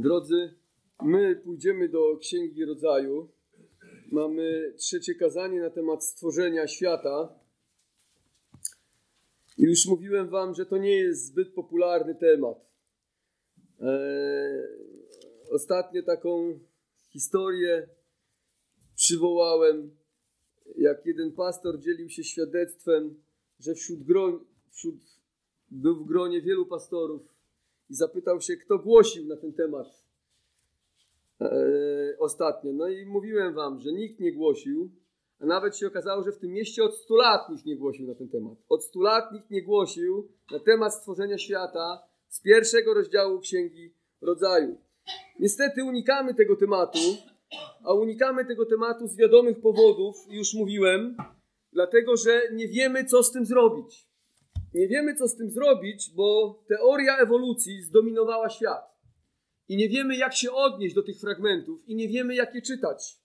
Drodzy, my pójdziemy do Księgi Rodzaju. Mamy trzecie kazanie na temat stworzenia świata. Już mówiłem Wam, że to nie jest zbyt popularny temat. Eee, ostatnio taką historię przywołałem, jak jeden pastor dzielił się świadectwem, że wśród, gron, wśród był w gronie wielu pastorów i zapytał się, kto głosił na ten temat e, ostatnio. No i mówiłem wam, że nikt nie głosił, a nawet się okazało, że w tym mieście od 100 lat nikt nie głosił na ten temat. Od 100 lat nikt nie głosił na temat stworzenia świata z pierwszego rozdziału Księgi Rodzaju. Niestety unikamy tego tematu, a unikamy tego tematu z wiadomych powodów, już mówiłem, dlatego że nie wiemy, co z tym zrobić. Nie wiemy, co z tym zrobić, bo teoria ewolucji zdominowała świat. I nie wiemy, jak się odnieść do tych fragmentów, i nie wiemy, jak je czytać.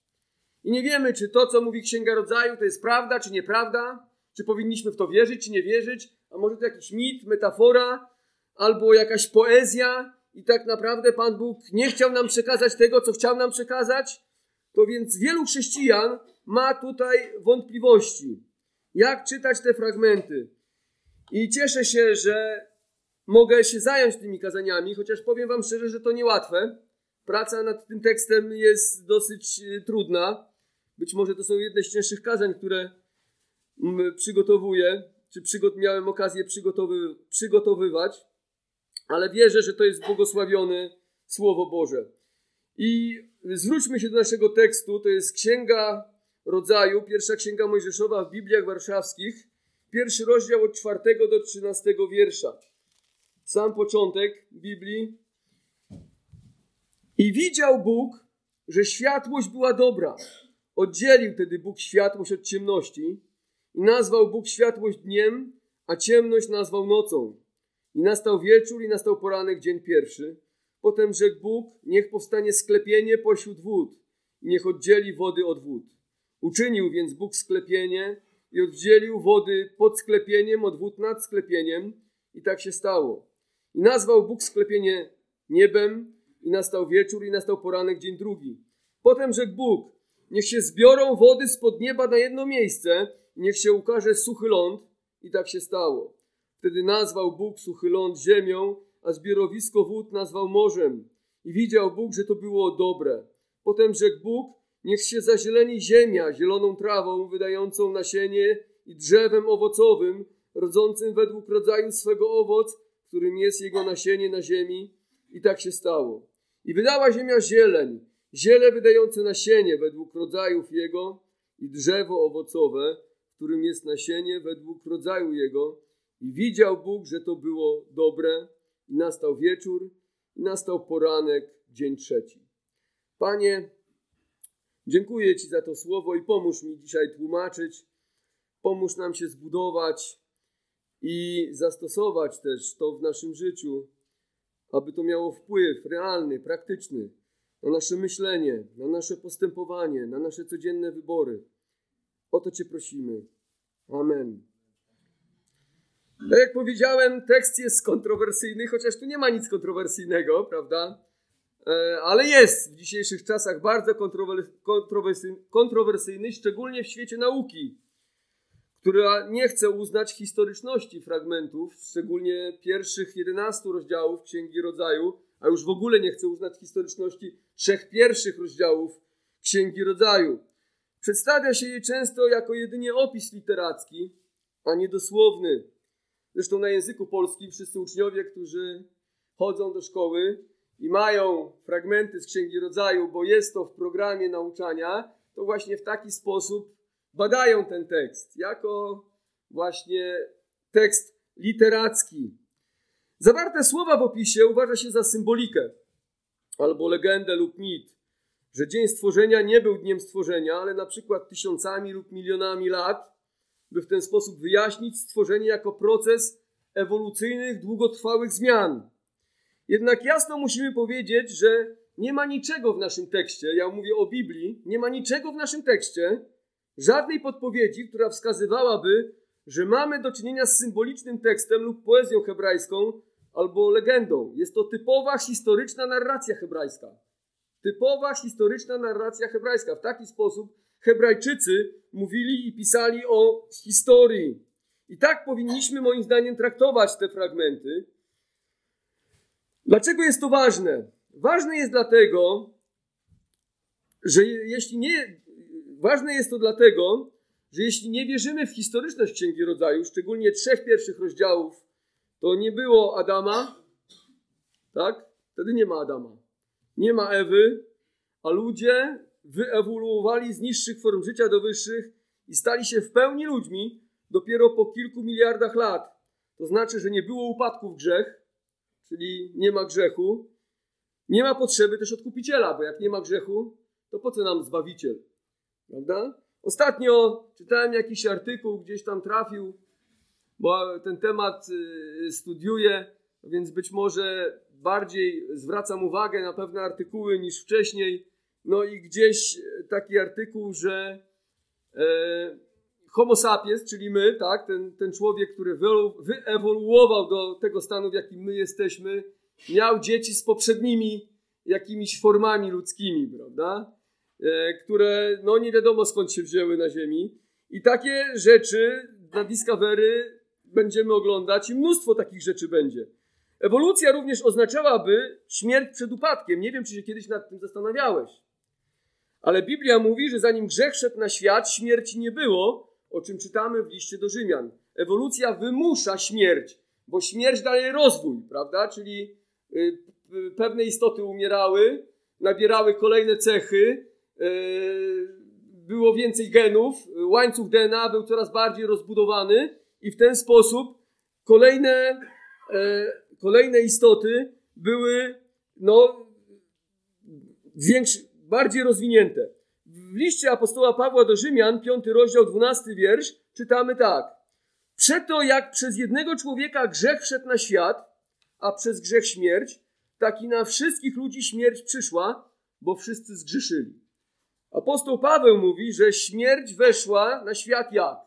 I nie wiemy, czy to, co mówi Księga Rodzaju, to jest prawda, czy nieprawda, czy powinniśmy w to wierzyć, czy nie wierzyć, a może to jakiś mit, metafora, albo jakaś poezja, i tak naprawdę Pan Bóg nie chciał nam przekazać tego, co chciał nam przekazać. To więc wielu chrześcijan ma tutaj wątpliwości, jak czytać te fragmenty. I cieszę się, że mogę się zająć tymi kazaniami, chociaż powiem Wam szczerze, że to niełatwe. Praca nad tym tekstem jest dosyć e, trudna. Być może to są jedne z cięższych kazań, które przygotowuję, czy przygot miałem okazję przygotowy przygotowywać, ale wierzę, że to jest błogosławione Słowo Boże. I zwróćmy się do naszego tekstu. To jest Księga Rodzaju, pierwsza Księga Mojżeszowa w Bibliach Warszawskich Pierwszy rozdział od czwartego do trzynastego wiersza. Sam początek Biblii. I widział Bóg, że światłość była dobra. Oddzielił tedy Bóg światłość od ciemności i nazwał Bóg światłość dniem, a ciemność nazwał nocą. I nastał wieczór i nastał poranek, dzień pierwszy. Potem rzekł Bóg, niech powstanie sklepienie pośród wód i niech oddzieli wody od wód. Uczynił więc Bóg sklepienie i oddzielił wody pod sklepieniem od wód nad sklepieniem i tak się stało. I nazwał Bóg sklepienie niebem i nastał wieczór i nastał poranek dzień drugi. Potem rzekł Bóg, niech się zbiorą wody spod nieba na jedno miejsce i niech się ukaże suchy ląd i tak się stało. Wtedy nazwał Bóg suchy ląd ziemią, a zbiorowisko wód nazwał morzem. I widział Bóg, że to było dobre. Potem rzekł Bóg, Niech się zazieleni ziemia zieloną trawą, wydającą nasienie i drzewem owocowym, rodzącym według rodzaju swego owoc, którym jest jego nasienie na ziemi. I tak się stało. I wydała ziemia zieleń, ziele wydające nasienie według rodzajów jego i drzewo owocowe, którym jest nasienie według rodzaju jego. I widział Bóg, że to było dobre. I nastał wieczór, i nastał poranek, dzień trzeci. Panie, Dziękuję Ci za to słowo i pomóż mi dzisiaj tłumaczyć. Pomóż nam się zbudować i zastosować też to w naszym życiu, aby to miało wpływ realny, praktyczny na nasze myślenie, na nasze postępowanie, na nasze codzienne wybory. O to Cię prosimy. Amen. Tak jak powiedziałem, tekst jest kontrowersyjny, chociaż tu nie ma nic kontrowersyjnego, prawda? E, ale jest w dzisiejszych czasach bardzo kontrowersyjny, szczególnie w świecie nauki, która nie chce uznać historyczności fragmentów, szczególnie pierwszych 11 rozdziałów Księgi Rodzaju, a już w ogóle nie chce uznać historyczności trzech pierwszych rozdziałów Księgi Rodzaju. Przedstawia się je często jako jedynie opis literacki, a nie dosłowny. Zresztą na języku polskim wszyscy uczniowie, którzy chodzą do szkoły, i mają fragmenty z Księgi Rodzaju, bo jest to w programie nauczania, to właśnie w taki sposób badają ten tekst, jako właśnie tekst literacki. Zawarte słowa w opisie uważa się za symbolikę albo legendę lub mit, że dzień stworzenia nie był dniem stworzenia, ale na przykład tysiącami lub milionami lat, by w ten sposób wyjaśnić stworzenie jako proces ewolucyjnych, długotrwałych zmian. Jednak jasno musimy powiedzieć, że nie ma niczego w naszym tekście, ja mówię o Biblii, nie ma niczego w naszym tekście, żadnej podpowiedzi, która wskazywałaby, że mamy do czynienia z symbolicznym tekstem lub poezją hebrajską, albo legendą. Jest to typowa historyczna narracja hebrajska. Typowa historyczna narracja hebrajska. W taki sposób Hebrajczycy mówili i pisali o historii. I tak powinniśmy, moim zdaniem, traktować te fragmenty. Dlaczego jest to ważne? Ważne jest dlatego, że jeśli nie. Ważne jest to dlatego, że jeśli nie wierzymy w historyczność Księgi Rodzaju, szczególnie trzech pierwszych rozdziałów, to nie było Adama, tak? Wtedy nie ma Adama. Nie ma Ewy, a ludzie wyewoluowali z niższych form życia do wyższych i stali się w pełni ludźmi dopiero po kilku miliardach lat. To znaczy, że nie było upadku w grzech, czyli nie ma grzechu. Nie ma potrzeby też odkupiciela, bo jak nie ma grzechu, to po co nam zbawiciel? Prawda? Ostatnio czytałem jakiś artykuł, gdzieś tam trafił, bo ten temat y, studiuję, więc być może bardziej zwracam uwagę na pewne artykuły niż wcześniej. No i gdzieś taki artykuł, że e, Homo sapiens, czyli my, tak, ten, ten człowiek, który wyewoluował do tego stanu, w jakim my jesteśmy, miał dzieci z poprzednimi jakimiś formami ludzkimi, prawda? E, które no nie wiadomo skąd się wzięły na Ziemi. I takie rzeczy na Discovery będziemy oglądać i mnóstwo takich rzeczy będzie. Ewolucja również oznaczałaby śmierć przed upadkiem. Nie wiem, czy się kiedyś nad tym zastanawiałeś. Ale Biblia mówi, że zanim grzech szedł na świat, śmierci nie było, o czym czytamy w liście do Rzymian. Ewolucja wymusza śmierć, bo śmierć daje rozwój, prawda? Czyli y, pewne istoty umierały, nabierały kolejne cechy, y, było więcej genów, łańcuch DNA był coraz bardziej rozbudowany i w ten sposób kolejne, kolejne istoty były no, większe, bardziej rozwinięte. W liście apostoła Pawła do Rzymian, 5 rozdział, 12 wiersz, czytamy tak. Przeto jak przez jednego człowieka grzech wszedł na świat, a przez grzech śmierć, tak i na wszystkich ludzi śmierć przyszła, bo wszyscy zgrzeszyli. Apostoł Paweł mówi, że śmierć weszła na świat jak?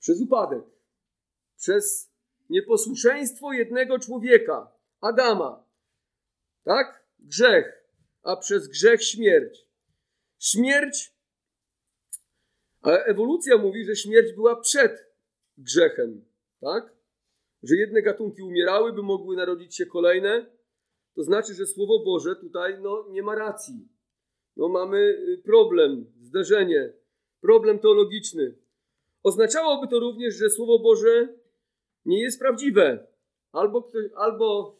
Przez upadek. Przez nieposłuszeństwo jednego człowieka, Adama. Tak? Grzech a przez grzech śmierć. Śmierć, ale ewolucja mówi, że śmierć była przed grzechem, tak? Że jedne gatunki umierały, by mogły narodzić się kolejne. To znaczy, że Słowo Boże tutaj no, nie ma racji. No, mamy y, problem, zderzenie, problem teologiczny. Oznaczałoby to również, że Słowo Boże nie jest prawdziwe. Albo, ktoś, albo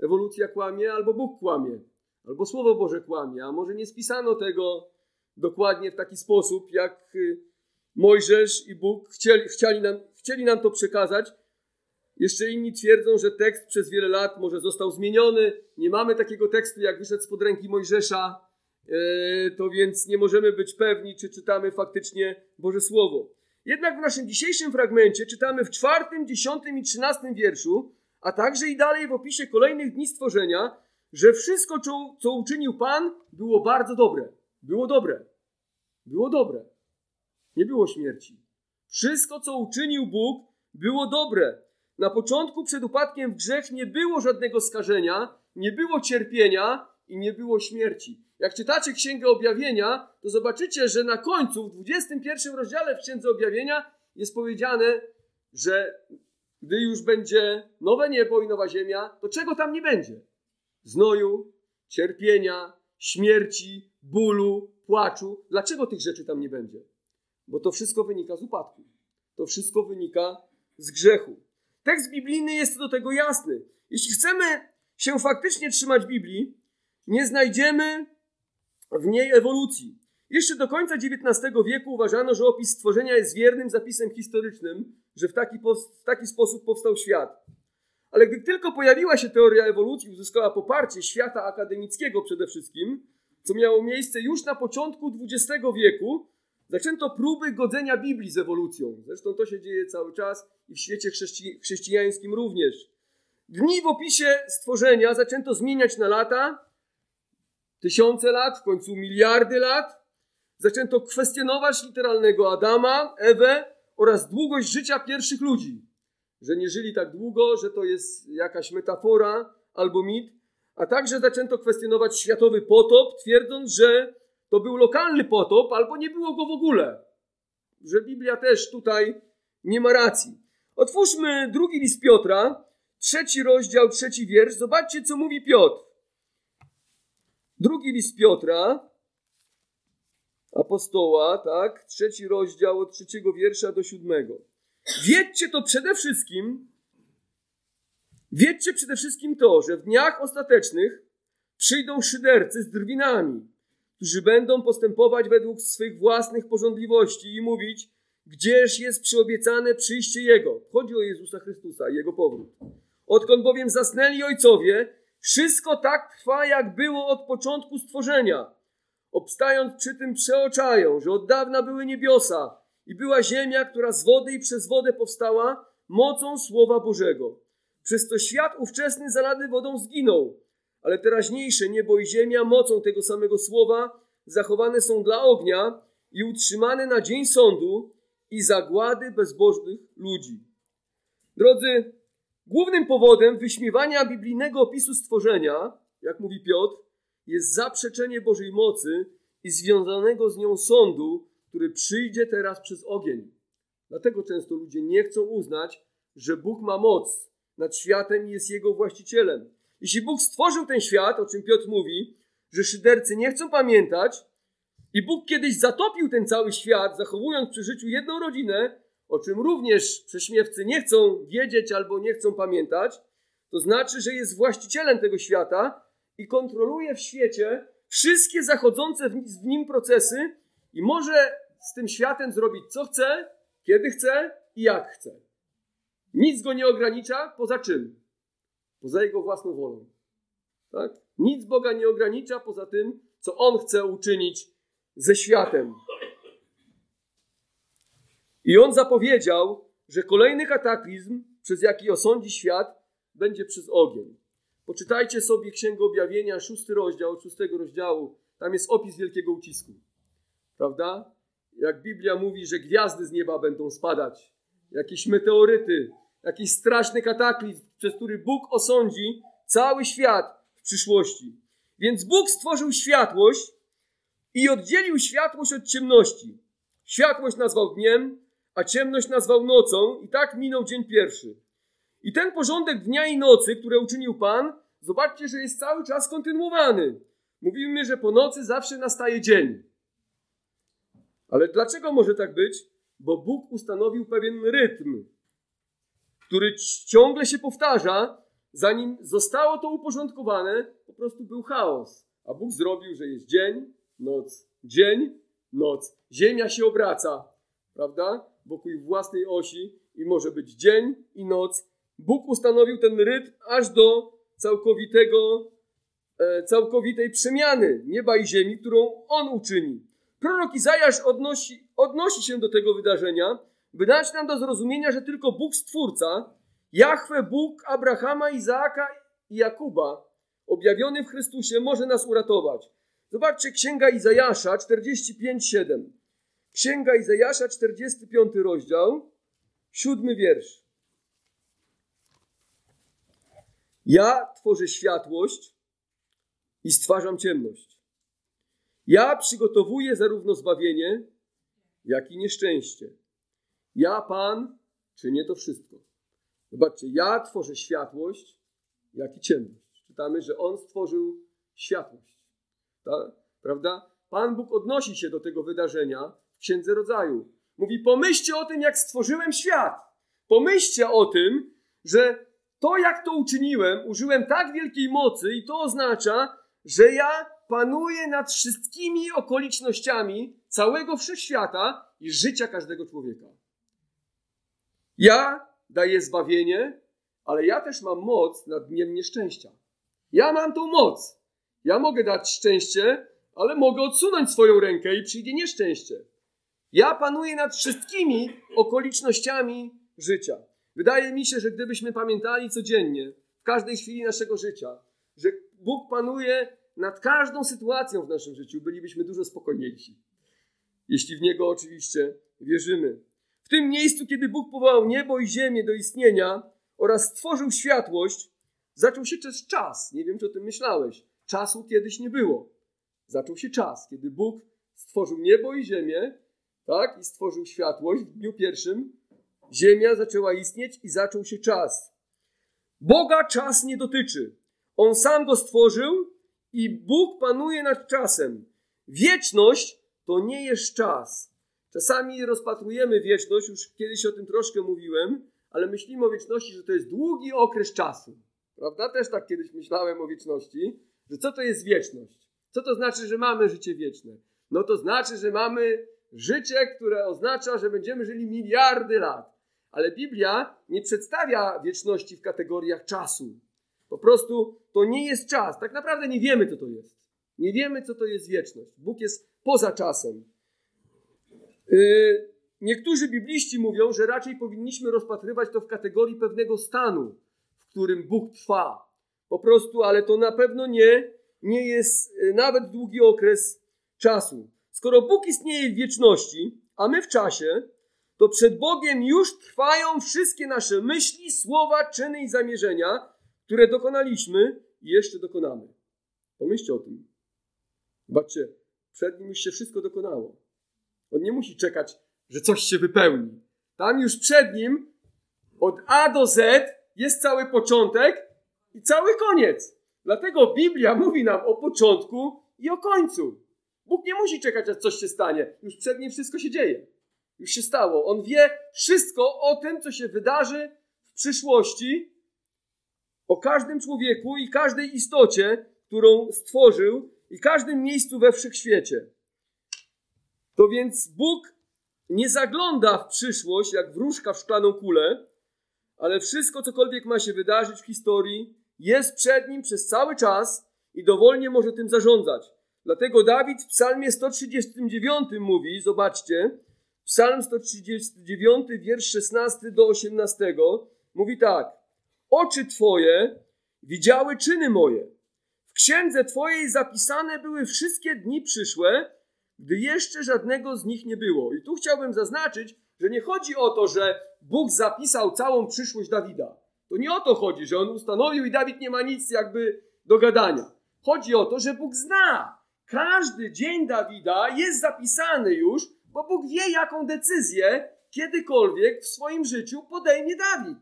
ewolucja kłamie, albo Bóg kłamie albo Słowo Boże kłamie, a może nie spisano tego dokładnie w taki sposób, jak y, Mojżesz i Bóg chcieli, chcieli, nam, chcieli nam to przekazać. Jeszcze inni twierdzą, że tekst przez wiele lat może został zmieniony. Nie mamy takiego tekstu, jak wyszedł spod ręki Mojżesza, e, to więc nie możemy być pewni, czy czytamy faktycznie Boże Słowo. Jednak w naszym dzisiejszym fragmencie czytamy w czwartym, dziesiątym i trzynastym wierszu, a także i dalej w opisie kolejnych dni stworzenia, że wszystko, co, uczynił Pan, było bardzo dobre. Było dobre. Było dobre. Nie było śmierci. Wszystko, co uczynił Bóg, było dobre. Na początku przed upadkiem w grzech nie było żadnego skażenia, nie było cierpienia i nie było śmierci. Jak czytacie Księgę Objawienia, to zobaczycie, że na końcu, w 21 rozdziale w Księdze Objawienia jest powiedziane, że gdy już będzie nowe niebo i nowa ziemia, to czego tam nie będzie? Znoju, cierpienia, śmierci, bólu, płaczu. Dlaczego tych rzeczy tam nie będzie? Bo to wszystko wynika z upadku. To wszystko wynika z grzechu. Tekst biblijny jest do tego jasny. Jeśli chcemy się faktycznie trzymać Biblii, nie znajdziemy w niej ewolucji. Jeszcze do końca XIX wieku uważano, że opis stworzenia jest wiernym zapisem historycznym, że w taki, w taki sposób powstał świat. Ale gdy tylko pojawiła się teoria ewolucji, uzyskała poparcie świata akademickiego przede wszystkim, co miało miejsce już na początku XX wieku, zaczęto próby godzenia Biblii z ewolucją. Zresztą to się dzieje cały czas i w świecie chrześci chrześcijańskim również. Dni w opisie stworzenia zaczęto zmieniać na lata, tysiące lat, w końcu miliardy lat. Zaczęto kwestionować literalnego Adama, Ewę oraz długość życia pierwszych ludzi że nie żyli tak długo, że to jest jakaś metafora albo mit, a także zaczęto kwestionować światowy potop, twierdząc, że to był lokalny potop albo nie było go w ogóle. Że Biblia też tutaj nie ma racji. Otwórzmy drugi list Piotra, trzeci rozdział, trzeci wiersz. Zobaczcie, co mówi Piotr. Drugi list Piotra, apostoła, tak, trzeci rozdział od trzeciego wiersza do siódmego. Wiedzcie to przede wszystkim, wiedzcie przede wszystkim to, że w dniach ostatecznych przyjdą szydercy z drwinami, którzy będą postępować według swych własnych porządliwości i mówić, gdzież jest przyobiecane przyjście Jego. Chodzi o Jezusa Chrystusa i Jego powrót. Odkąd bowiem zasnęli ojcowie, wszystko tak trwa, jak było od początku stworzenia. Obstając przy tym przeoczają, że od dawna były niebiosa i była ziemia, która z wody i przez wodę powstała mocą Słowa Bożego. Przez to świat ówczesny zalany wodą zginął, ale teraźniejsze niebo i ziemia mocą tego samego Słowa zachowane są dla ognia i utrzymane na dzień sądu i zagłady bezbożnych ludzi. Drodzy, głównym powodem wyśmiewania biblijnego opisu stworzenia, jak mówi Piotr, jest zaprzeczenie Bożej mocy i związanego z nią sądu, który przyjdzie teraz przez ogień. Dlatego często ludzie nie chcą uznać, że Bóg ma moc nad światem i jest jego właścicielem. Jeśli Bóg stworzył ten świat, o czym Piotr mówi, że szydercy nie chcą pamiętać, i Bóg kiedyś zatopił ten cały świat, zachowując przy życiu jedną rodzinę, o czym również prześmiewcy nie chcą wiedzieć albo nie chcą pamiętać, to znaczy, że jest właścicielem tego świata i kontroluje w świecie wszystkie zachodzące w nim procesy i może z tym światem zrobić co chce, kiedy chce i jak chce. Nic go nie ogranicza, poza czym? Poza jego własną wolą. Tak? Nic Boga nie ogranicza poza tym, co On chce uczynić ze światem. I on zapowiedział, że kolejny kataklizm, przez jaki osądzi świat, będzie przez ogień. Poczytajcie sobie Księgę Objawienia, szósty rozdział, szóstego rozdziału. Tam jest opis wielkiego ucisku. Prawda? Jak Biblia mówi, że gwiazdy z nieba będą spadać, jakieś meteoryty, jakiś straszny kataklizm, przez który Bóg osądzi cały świat w przyszłości. Więc Bóg stworzył światłość i oddzielił światłość od ciemności. Światłość nazwał dniem, a ciemność nazwał nocą, i tak minął dzień pierwszy. I ten porządek dnia i nocy, który uczynił Pan, zobaczcie, że jest cały czas kontynuowany. Mówimy, że po nocy zawsze nastaje dzień. Ale dlaczego może tak być? Bo Bóg ustanowił pewien rytm, który ciągle się powtarza, zanim zostało to uporządkowane, po prostu był chaos. A Bóg zrobił, że jest dzień, noc, dzień, noc. Ziemia się obraca, prawda? Wokół własnej osi i może być dzień i noc. Bóg ustanowił ten rytm aż do całkowitego, e, całkowitej przemiany nieba i ziemi, którą On uczyni. Prorok Izajasz odnosi, odnosi się do tego wydarzenia, by dać nam do zrozumienia, że tylko Bóg Stwórca, Jahwe Bóg Abrahama, Izaaka i Jakuba, objawiony w Chrystusie, może nas uratować. Zobaczcie, Księga Izajasza 45:7. Księga Izajasza, 45 rozdział, siódmy wiersz. Ja tworzę światłość i stwarzam ciemność. Ja przygotowuję zarówno zbawienie, jak i nieszczęście. Ja, Pan, czynię to wszystko. Zobaczcie, ja tworzę światłość, jak i ciemność. Czytamy, że On stworzył światłość. Tak? Prawda? Pan Bóg odnosi się do tego wydarzenia w Księdze Rodzaju. Mówi: Pomyślcie o tym, jak stworzyłem świat. Pomyślcie o tym, że to, jak to uczyniłem, użyłem tak wielkiej mocy, i to oznacza, że ja panuję nad wszystkimi okolicznościami całego wszechświata i życia każdego człowieka. Ja daję zbawienie, ale ja też mam moc nad dniem nieszczęścia. Ja mam tą moc. Ja mogę dać szczęście, ale mogę odsunąć swoją rękę i przyjdzie nieszczęście. Ja panuję nad wszystkimi okolicznościami życia. Wydaje mi się, że gdybyśmy pamiętali codziennie, w każdej chwili naszego życia, że Bóg panuje nad każdą sytuacją w naszym życiu, bylibyśmy dużo spokojniejsi. Jeśli w Niego oczywiście wierzymy. W tym miejscu, kiedy Bóg powołał niebo i ziemię do istnienia oraz stworzył światłość, zaczął się też czas. Nie wiem, czy o tym myślałeś. Czasu kiedyś nie było. Zaczął się czas, kiedy Bóg stworzył niebo i ziemię, tak? I stworzył światłość w dniu pierwszym. Ziemia zaczęła istnieć i zaczął się czas. Boga czas nie dotyczy. On sam go stworzył i Bóg panuje nad czasem. Wieczność to nie jest czas. Czasami rozpatrujemy wieczność, już kiedyś o tym troszkę mówiłem, ale myślimy o wieczności, że to jest długi okres czasu. Prawda? Też tak kiedyś myślałem o wieczności, że co to jest wieczność? Co to znaczy, że mamy życie wieczne? No to znaczy, że mamy życie, które oznacza, że będziemy żyli miliardy lat. Ale Biblia nie przedstawia wieczności w kategoriach czasu. Po prostu to nie jest czas. Tak naprawdę nie wiemy, co to jest. Nie wiemy, co to jest wieczność. Bóg jest poza czasem. Yy, niektórzy bibliści mówią, że raczej powinniśmy rozpatrywać to w kategorii pewnego stanu, w którym Bóg trwa. Po prostu, ale to na pewno nie, nie jest yy, nawet długi okres czasu. Skoro Bóg istnieje w wieczności, a my w czasie, to przed Bogiem już trwają wszystkie nasze myśli, słowa, czyny i zamierzenia, które dokonaliśmy i jeszcze dokonamy. Pomyślcie o tym. Zobaczcie, przed nim już się wszystko dokonało. On nie musi czekać, że coś się wypełni. Tam już przed nim od A do Z jest cały początek i cały koniec. Dlatego Biblia mówi nam o początku i o końcu. Bóg nie musi czekać, aż coś się stanie. Już przed nim wszystko się dzieje. Już się stało. On wie wszystko o tym, co się wydarzy w przyszłości, o każdym człowieku i każdej istocie, którą stworzył i każdym miejscu we wszechświecie. To więc Bóg nie zagląda w przyszłość jak wróżka w szklaną kulę, ale wszystko, cokolwiek ma się wydarzyć w historii, jest przed nim przez cały czas i dowolnie może tym zarządzać. Dlatego Dawid w Psalmie 139 mówi, zobaczcie, Psalm 139, wiersz 16 do 18, mówi tak: Oczy Twoje widziały czyny moje. W księdze Twojej zapisane były wszystkie dni przyszłe, gdy jeszcze żadnego z nich nie było. I tu chciałbym zaznaczyć, że nie chodzi o to, że Bóg zapisał całą przyszłość Dawida. To nie o to chodzi, że on ustanowił i Dawid nie ma nic jakby do gadania. Chodzi o to, że Bóg zna. Każdy dzień Dawida jest zapisany już, bo Bóg wie, jaką decyzję kiedykolwiek w swoim życiu podejmie Dawid.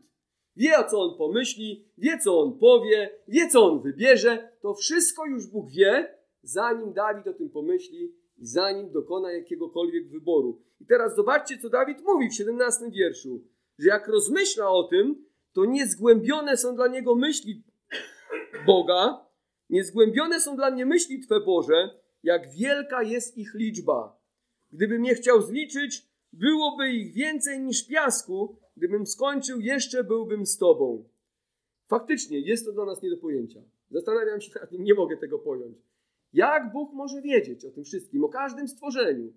Wie, o co on pomyśli, wie, co on powie, wie, co on wybierze. To wszystko już Bóg wie, zanim Dawid o tym pomyśli i zanim dokona jakiegokolwiek wyboru. I teraz zobaczcie, co Dawid mówi w 17 wierszu, że jak rozmyśla o tym, to niezgłębione są dla niego myśli Boga, niezgłębione są dla mnie myśli Twe Boże, jak wielka jest ich liczba. Gdybym je chciał zliczyć, byłoby ich więcej niż piasku, gdybym skończył, jeszcze byłbym z Tobą. Faktycznie jest to dla nas nie do pojęcia. Zastanawiam się nad tym, nie mogę tego pojąć. Jak Bóg może wiedzieć o tym wszystkim, o każdym stworzeniu?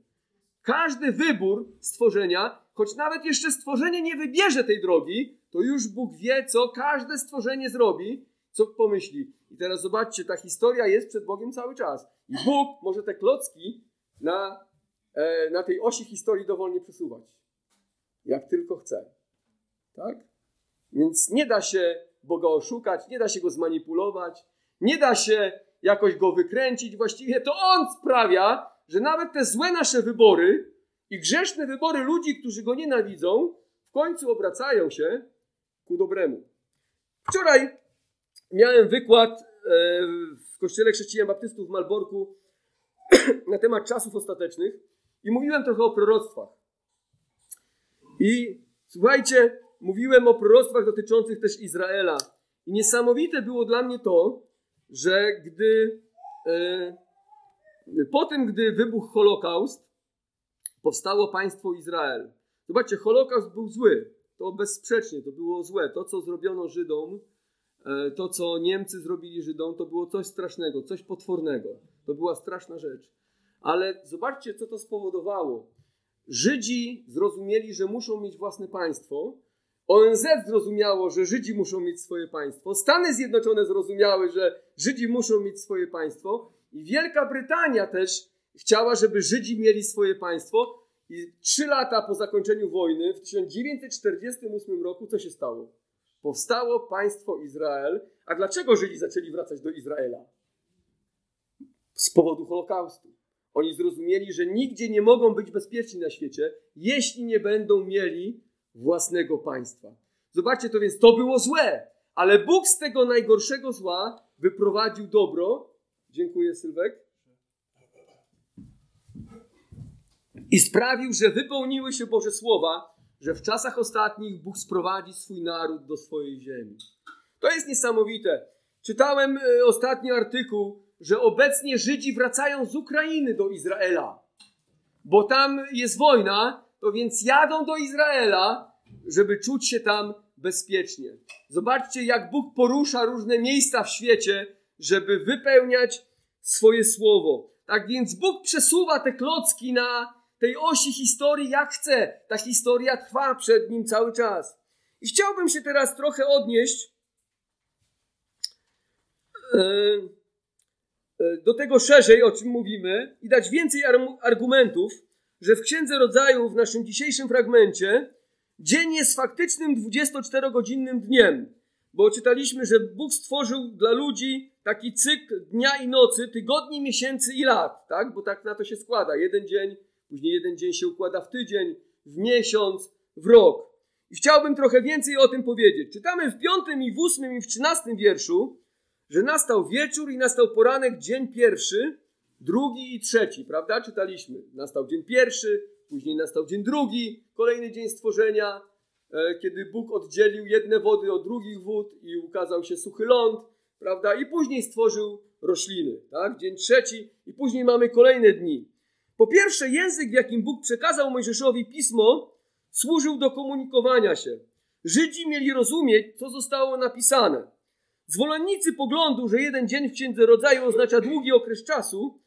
Każdy wybór stworzenia, choć nawet jeszcze stworzenie nie wybierze tej drogi, to już Bóg wie, co każde stworzenie zrobi, co pomyśli. I teraz zobaczcie, ta historia jest przed Bogiem cały czas. I Bóg może te klocki na, e, na tej osi historii dowolnie przesuwać. Jak tylko chce. Tak? Więc nie da się Boga oszukać, nie da się go zmanipulować, nie da się jakoś go wykręcić. Właściwie to On sprawia, że nawet te złe nasze wybory i grzeszne wybory ludzi, którzy go nienawidzą, w końcu obracają się ku dobremu. Wczoraj miałem wykład e, w Kościele Chrześcijan Baptystów w Malborku na temat czasów ostatecznych i mówiłem trochę o proroctwach. I słuchajcie, mówiłem o proroctwach dotyczących też Izraela. I niesamowite było dla mnie to, że gdy e, po tym, gdy wybuchł Holokaust, powstało państwo Izrael. Zobaczcie, Holokaust był zły. To bezsprzecznie, to było złe. To, co zrobiono Żydom, e, to, co Niemcy zrobili Żydom, to było coś strasznego, coś potwornego. To była straszna rzecz. Ale zobaczcie, co to spowodowało. Żydzi zrozumieli, że muszą mieć własne państwo. ONZ zrozumiało, że Żydzi muszą mieć swoje państwo. Stany Zjednoczone zrozumiały, że Żydzi muszą mieć swoje państwo. I Wielka Brytania też chciała, żeby Żydzi mieli swoje państwo. I trzy lata po zakończeniu wojny, w 1948 roku, co się stało? Powstało państwo Izrael. A dlaczego Żydzi zaczęli wracać do Izraela? Z powodu Holokaustu. Oni zrozumieli, że nigdzie nie mogą być bezpieczni na świecie, jeśli nie będą mieli własnego państwa. Zobaczcie to więc, to było złe, ale Bóg z tego najgorszego zła wyprowadził dobro. Dziękuję, Sylwek. I sprawił, że wypełniły się Boże słowa, że w czasach ostatnich Bóg sprowadzi swój naród do swojej ziemi. To jest niesamowite. Czytałem e, ostatni artykuł, że obecnie Żydzi wracają z Ukrainy do Izraela, bo tam jest wojna, to więc jadą do Izraela, żeby czuć się tam bezpiecznie. Zobaczcie, jak Bóg porusza różne miejsca w świecie, żeby wypełniać swoje słowo. Tak więc Bóg przesuwa te klocki na tej osi historii jak chce. Ta historia trwa przed nim cały czas. I chciałbym się teraz trochę odnieść e, e, do tego szerzej, o czym mówimy, i dać więcej argumentów, że w Księdze Rodzaju, w naszym dzisiejszym fragmencie, dzień jest faktycznym 24-godzinnym dniem, bo czytaliśmy, że Bóg stworzył dla ludzi taki cykl dnia i nocy, tygodni, miesięcy i lat, tak? Bo tak na to się składa. Jeden dzień Później jeden dzień się układa w tydzień, w miesiąc, w rok. I chciałbym trochę więcej o tym powiedzieć. Czytamy w piątym i w ósmym i w trzynastym wierszu, że nastał wieczór i nastał poranek, dzień pierwszy, drugi i trzeci, prawda? Czytaliśmy. Nastał dzień pierwszy, później nastał dzień drugi, kolejny dzień stworzenia, e, kiedy Bóg oddzielił jedne wody od drugich wód i ukazał się suchy ląd, prawda? I później stworzył rośliny, tak? Dzień trzeci i później mamy kolejne dni. Po pierwsze, język, w jakim Bóg przekazał Mojżeszowi pismo, służył do komunikowania się. Żydzi mieli rozumieć, co zostało napisane. Zwolennicy poglądu, że jeden dzień w Księdze Rodzaju oznacza długi okres czasu,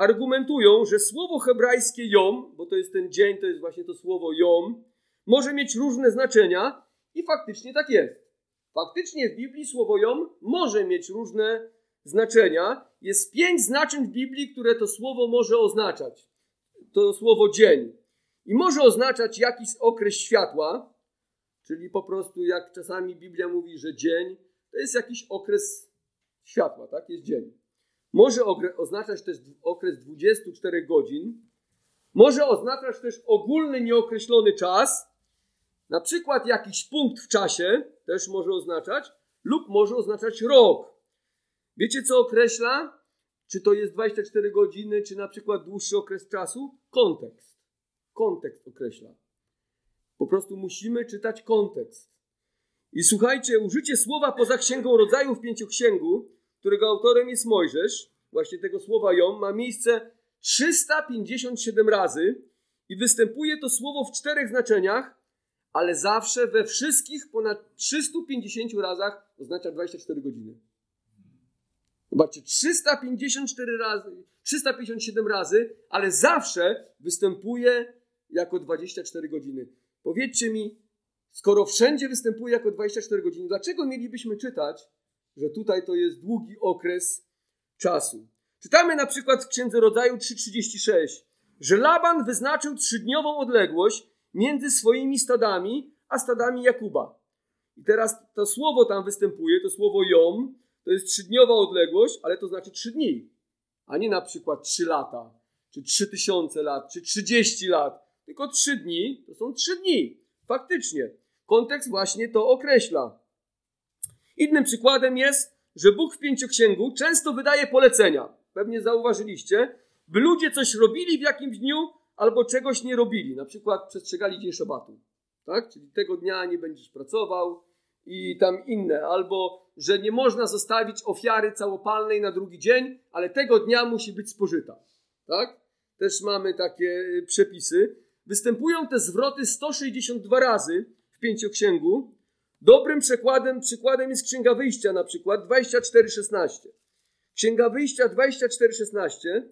argumentują, że słowo hebrajskie jom, bo to jest ten dzień, to jest właśnie to słowo jom, może mieć różne znaczenia i faktycznie tak jest. Faktycznie w Biblii słowo jom może mieć różne znaczenia. Jest pięć znaczeń w Biblii, które to słowo może oznaczać to słowo dzień. I może oznaczać jakiś okres światła, czyli po prostu jak czasami Biblia mówi, że dzień to jest jakiś okres światła, tak? Jest dzień. Może oznaczać też okres 24 godzin. Może oznaczać też ogólny, nieokreślony czas. Na przykład jakiś punkt w czasie też może oznaczać, lub może oznaczać rok. Wiecie, co określa? Czy to jest 24 godziny, czy na przykład dłuższy okres czasu? Kontekst. Kontekst określa. Po prostu musimy czytać kontekst. I słuchajcie, użycie słowa poza księgą rodzajów w pięcioksięgu, którego autorem jest Mojżesz, właśnie tego słowa ją, ma miejsce 357 razy i występuje to słowo w czterech znaczeniach, ale zawsze we wszystkich ponad 350 razach oznacza 24 godziny. Zobaczcie, 354 razy, 357 razy, ale zawsze występuje jako 24 godziny. Powiedzcie mi, skoro wszędzie występuje jako 24 godziny, dlaczego mielibyśmy czytać, że tutaj to jest długi okres czasu? Czytamy na przykład w Księdze Rodzaju 3:36, że Laban wyznaczył trzydniową odległość między swoimi stadami a stadami Jakuba. I teraz to słowo tam występuje, to słowo jom, to jest trzydniowa odległość, ale to znaczy trzy dni, a nie na przykład trzy lata, czy trzy tysiące lat, czy trzydzieści lat. Tylko trzy dni to są trzy dni. Faktycznie. Kontekst właśnie to określa. Innym przykładem jest, że Bóg w pięcioksięgu często wydaje polecenia. Pewnie zauważyliście, by ludzie coś robili w jakimś dniu albo czegoś nie robili. Na przykład przestrzegali dzień szabatu. Tak? Czyli tego dnia nie będziesz pracował, i tam inne, albo że nie można zostawić ofiary całopalnej na drugi dzień, ale tego dnia musi być spożyta. Tak? Też mamy takie y, przepisy. Występują te zwroty 162 razy w pięcioksięgu. Dobrym przykładem, przykładem jest Księga Wyjścia na przykład 24:16. Księga Wyjścia 24:16.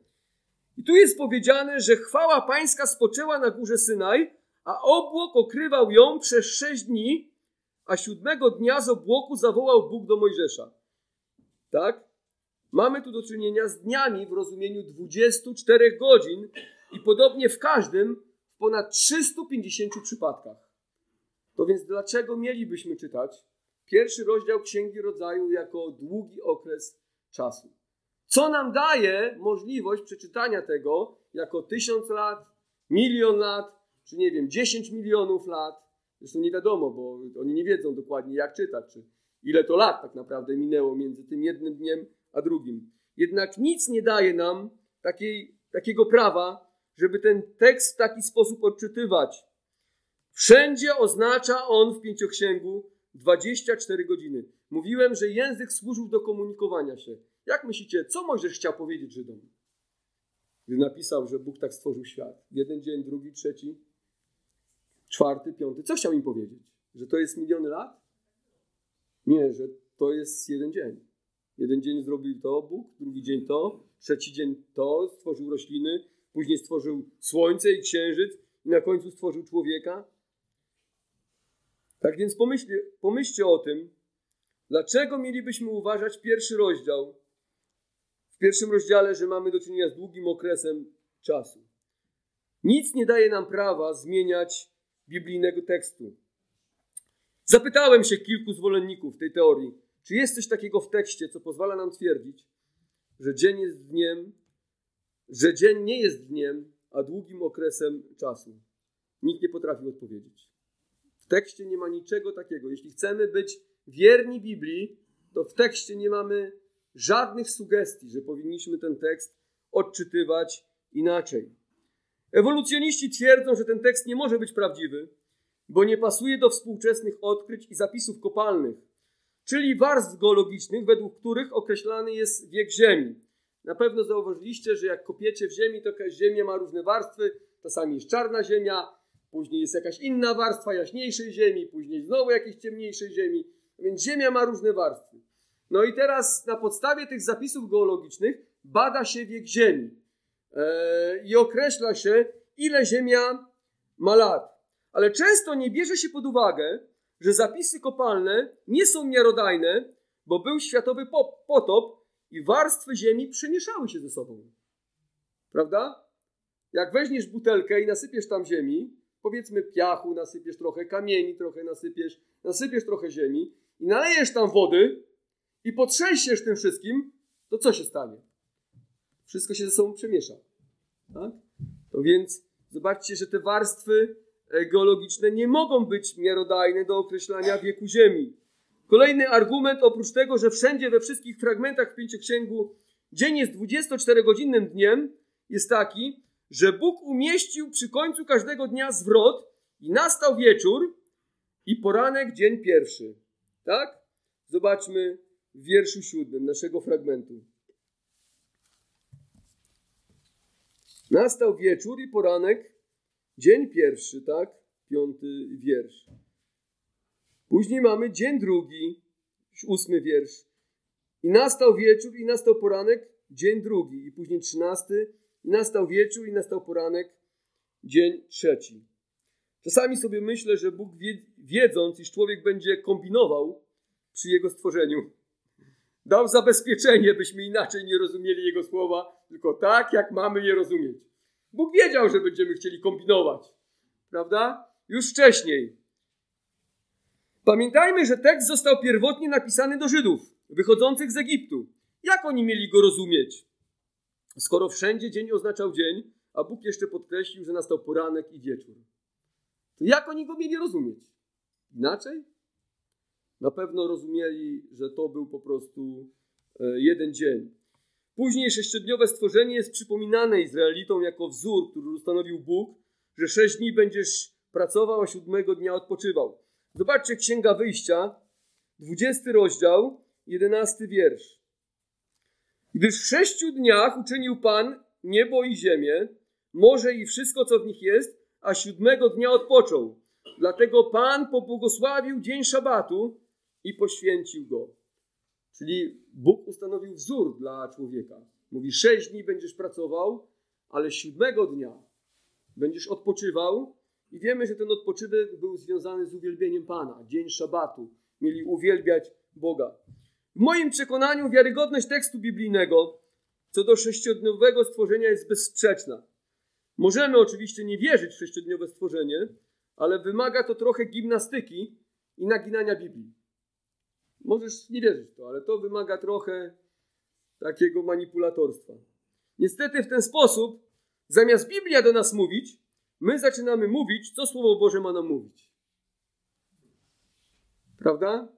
I tu jest powiedziane, że chwała pańska spoczęła na górze Synaj, a obłok okrywał ją przez sześć dni, a siódmego dnia z obłoku zawołał Bóg do Mojżesza. Tak? Mamy tu do czynienia z dniami w rozumieniu 24 godzin i podobnie w każdym, w ponad 350 przypadkach. To więc dlaczego mielibyśmy czytać pierwszy rozdział Księgi Rodzaju jako długi okres czasu? Co nam daje możliwość przeczytania tego jako tysiąc lat, milion lat, czy nie wiem, dziesięć milionów lat? Zresztą nie wiadomo, bo oni nie wiedzą dokładnie jak czytać, czy ile to lat tak naprawdę minęło między tym jednym dniem a drugim. Jednak nic nie daje nam takiej, takiego prawa, żeby ten tekst w taki sposób odczytywać. Wszędzie oznacza on w pięcioksięgu 24 godziny. Mówiłem, że język służył do komunikowania się. Jak myślicie, co Mojżesz chciał powiedzieć Żydom? Gdy napisał, że Bóg tak stworzył świat. Jeden dzień, drugi, trzeci, czwarty, piąty. Co chciał im powiedzieć? Że to jest miliony lat? Nie, że to jest jeden dzień. Jeden dzień zrobił to Bóg, drugi dzień to, trzeci dzień to, stworzył rośliny, później stworzył słońce i księżyc i na końcu stworzył człowieka. Tak więc pomyślcie, pomyślcie o tym, dlaczego mielibyśmy uważać pierwszy rozdział, w pierwszym rozdziale, że mamy do czynienia z długim okresem czasu. Nic nie daje nam prawa zmieniać biblijnego tekstu. Zapytałem się kilku zwolenników tej teorii, czy jest coś takiego w tekście, co pozwala nam twierdzić, że dzień jest dniem, że dzień nie jest dniem, a długim okresem czasu? Nikt nie potrafił odpowiedzieć. W tekście nie ma niczego takiego. Jeśli chcemy być wierni Biblii, to w tekście nie mamy żadnych sugestii, że powinniśmy ten tekst odczytywać inaczej. Ewolucjoniści twierdzą, że ten tekst nie może być prawdziwy, bo nie pasuje do współczesnych odkryć i zapisów kopalnych, czyli warstw geologicznych, według których określany jest wiek Ziemi. Na pewno zauważyliście, że jak kopiecie w ziemi, to ziemia ma różne warstwy. Czasami jest czarna ziemia, później jest jakaś inna warstwa jaśniejszej ziemi, później znowu jakiejś ciemniejszej ziemi. Więc ziemia ma różne warstwy. No i teraz na podstawie tych zapisów geologicznych bada się wiek Ziemi e, i określa się, ile Ziemia ma lat. Ale często nie bierze się pod uwagę, że zapisy kopalne nie są miarodajne, bo był światowy potop i warstwy Ziemi przemieszały się ze sobą. Prawda? Jak weźmiesz butelkę i nasypiesz tam ziemi, powiedzmy piachu, nasypiesz trochę kamieni, trochę nasypiesz, nasypiesz trochę ziemi i nalejesz tam wody, i potrzęsiesz tym wszystkim, to co się stanie? Wszystko się ze sobą przemiesza. Tak? To więc zobaczcie, że te warstwy geologiczne nie mogą być miarodajne do określania wieku Ziemi. Kolejny argument, oprócz tego, że wszędzie we wszystkich fragmentach w Pięcioksięgu dzień jest 24-godzinnym dniem, jest taki, że Bóg umieścił przy końcu każdego dnia zwrot i nastał wieczór i poranek dzień pierwszy. Tak? Zobaczmy w wierszu siódmym naszego fragmentu. Nastał wieczór i poranek, dzień pierwszy, tak? Piąty wiersz. Później mamy dzień drugi, ósmy wiersz. I nastał wieczór i nastał poranek, dzień drugi. I później trzynasty. I nastał wieczór i nastał poranek, dzień trzeci. Czasami sobie myślę, że Bóg wiedząc, iż człowiek będzie kombinował przy jego stworzeniu, dał zabezpieczenie, byśmy inaczej nie rozumieli Jego słowa, tylko tak, jak mamy je rozumieć. Bóg wiedział, że będziemy chcieli kombinować, prawda? Już wcześniej. Pamiętajmy, że tekst został pierwotnie napisany do Żydów wychodzących z Egiptu. Jak oni mieli go rozumieć? Skoro wszędzie dzień oznaczał dzień, a Bóg jeszcze podkreślił, że nastał poranek i wieczór. To jak oni go mieli rozumieć? Inaczej? Na pewno rozumieli, że to był po prostu e, jeden dzień. Później sześciodniowe stworzenie jest przypominane Izraelitom jako wzór, który ustanowił Bóg, że sześć dni będziesz pracował, a siódmego dnia odpoczywał. Zobaczcie Księga Wyjścia, dwudziesty rozdział, jedenasty wiersz. Gdyż w sześciu dniach uczynił Pan niebo i ziemię, morze i wszystko, co w nich jest, a siódmego dnia odpoczął. Dlatego Pan pobłogosławił dzień szabatu i poświęcił go. Czyli Bóg ustanowił wzór dla człowieka. Mówi: sześć dni będziesz pracował, ale siódmego dnia będziesz odpoczywał. I wiemy, że ten odpoczynek był związany z uwielbieniem Pana. Dzień szabatu. Mieli uwielbiać Boga. W moim przekonaniu wiarygodność tekstu biblijnego co do sześciodniowego stworzenia jest bezsprzeczna. Możemy oczywiście nie wierzyć w sześciodniowe stworzenie, ale wymaga to trochę gimnastyki i naginania Biblii. Możesz nie wierzyć w to, ale to wymaga trochę takiego manipulatorstwa. Niestety w ten sposób, zamiast Biblia do nas mówić, my zaczynamy mówić, co Słowo Boże ma nam mówić. Prawda?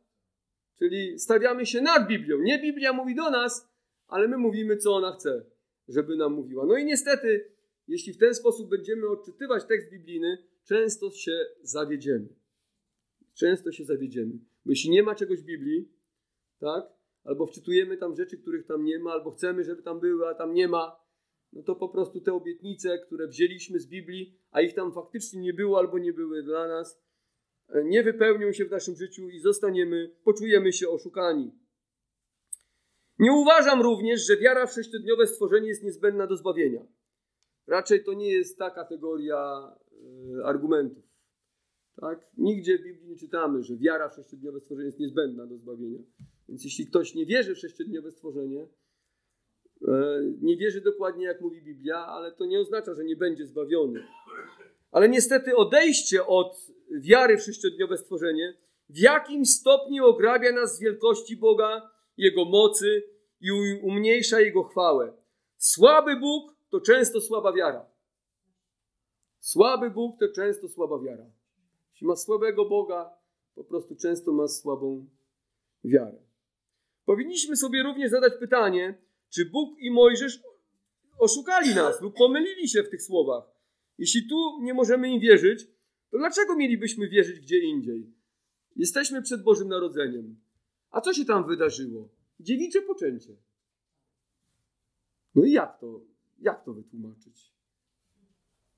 Czyli stawiamy się nad Biblią. Nie Biblia mówi do nas, ale my mówimy, co ona chce, żeby nam mówiła. No i niestety, jeśli w ten sposób będziemy odczytywać tekst biblijny, często się zawiedziemy. Często się zawiedziemy. Bo jeśli nie ma czegoś w Biblii, tak? Albo wczytujemy tam rzeczy, których tam nie ma, albo chcemy, żeby tam były, a tam nie ma, no to po prostu te obietnice, które wzięliśmy z Biblii, a ich tam faktycznie nie było albo nie były dla nas, nie wypełnią się w naszym życiu i zostaniemy, poczujemy się oszukani. Nie uważam również, że wiara w sześciodniowe stworzenie jest niezbędna do zbawienia. Raczej to nie jest ta kategoria y, argumentów. Tak? Nigdzie w Biblii nie czytamy, że wiara w sześciodniowe stworzenie jest niezbędna do zbawienia. Więc jeśli ktoś nie wierzy w sześciodniowe stworzenie, y, nie wierzy dokładnie jak mówi Biblia, ale to nie oznacza, że nie będzie zbawiony. Ale niestety odejście od wiary w sześciodniowe stworzenie w jakimś stopniu ograbia nas z wielkości Boga jego mocy i umniejsza Jego chwałę. Słaby Bóg to często słaba wiara. Słaby Bóg to często słaba wiara. Jeśli ma słabego Boga, po prostu często ma słabą wiarę. Powinniśmy sobie również zadać pytanie, czy Bóg i Mojżesz oszukali nas lub pomylili się w tych słowach. Jeśli tu nie możemy im wierzyć, to dlaczego mielibyśmy wierzyć gdzie indziej? Jesteśmy przed Bożym Narodzeniem. A co się tam wydarzyło? Dziewicze poczęcie. No i jak to, jak to wytłumaczyć?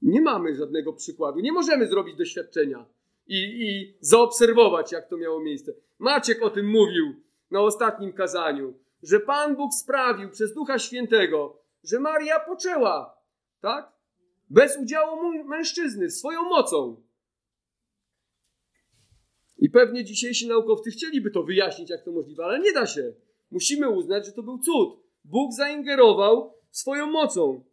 Nie mamy żadnego przykładu. Nie możemy zrobić doświadczenia i, i zaobserwować, jak to miało miejsce. Maciek o tym mówił na ostatnim kazaniu, że Pan Bóg sprawił przez Ducha Świętego, że Maria poczęła, tak? Bez udziału mężczyzny, swoją mocą. I pewnie dzisiejsi naukowcy chcieliby to wyjaśnić, jak to możliwe, ale nie da się. Musimy uznać, że to był cud. Bóg zaingerował swoją mocą.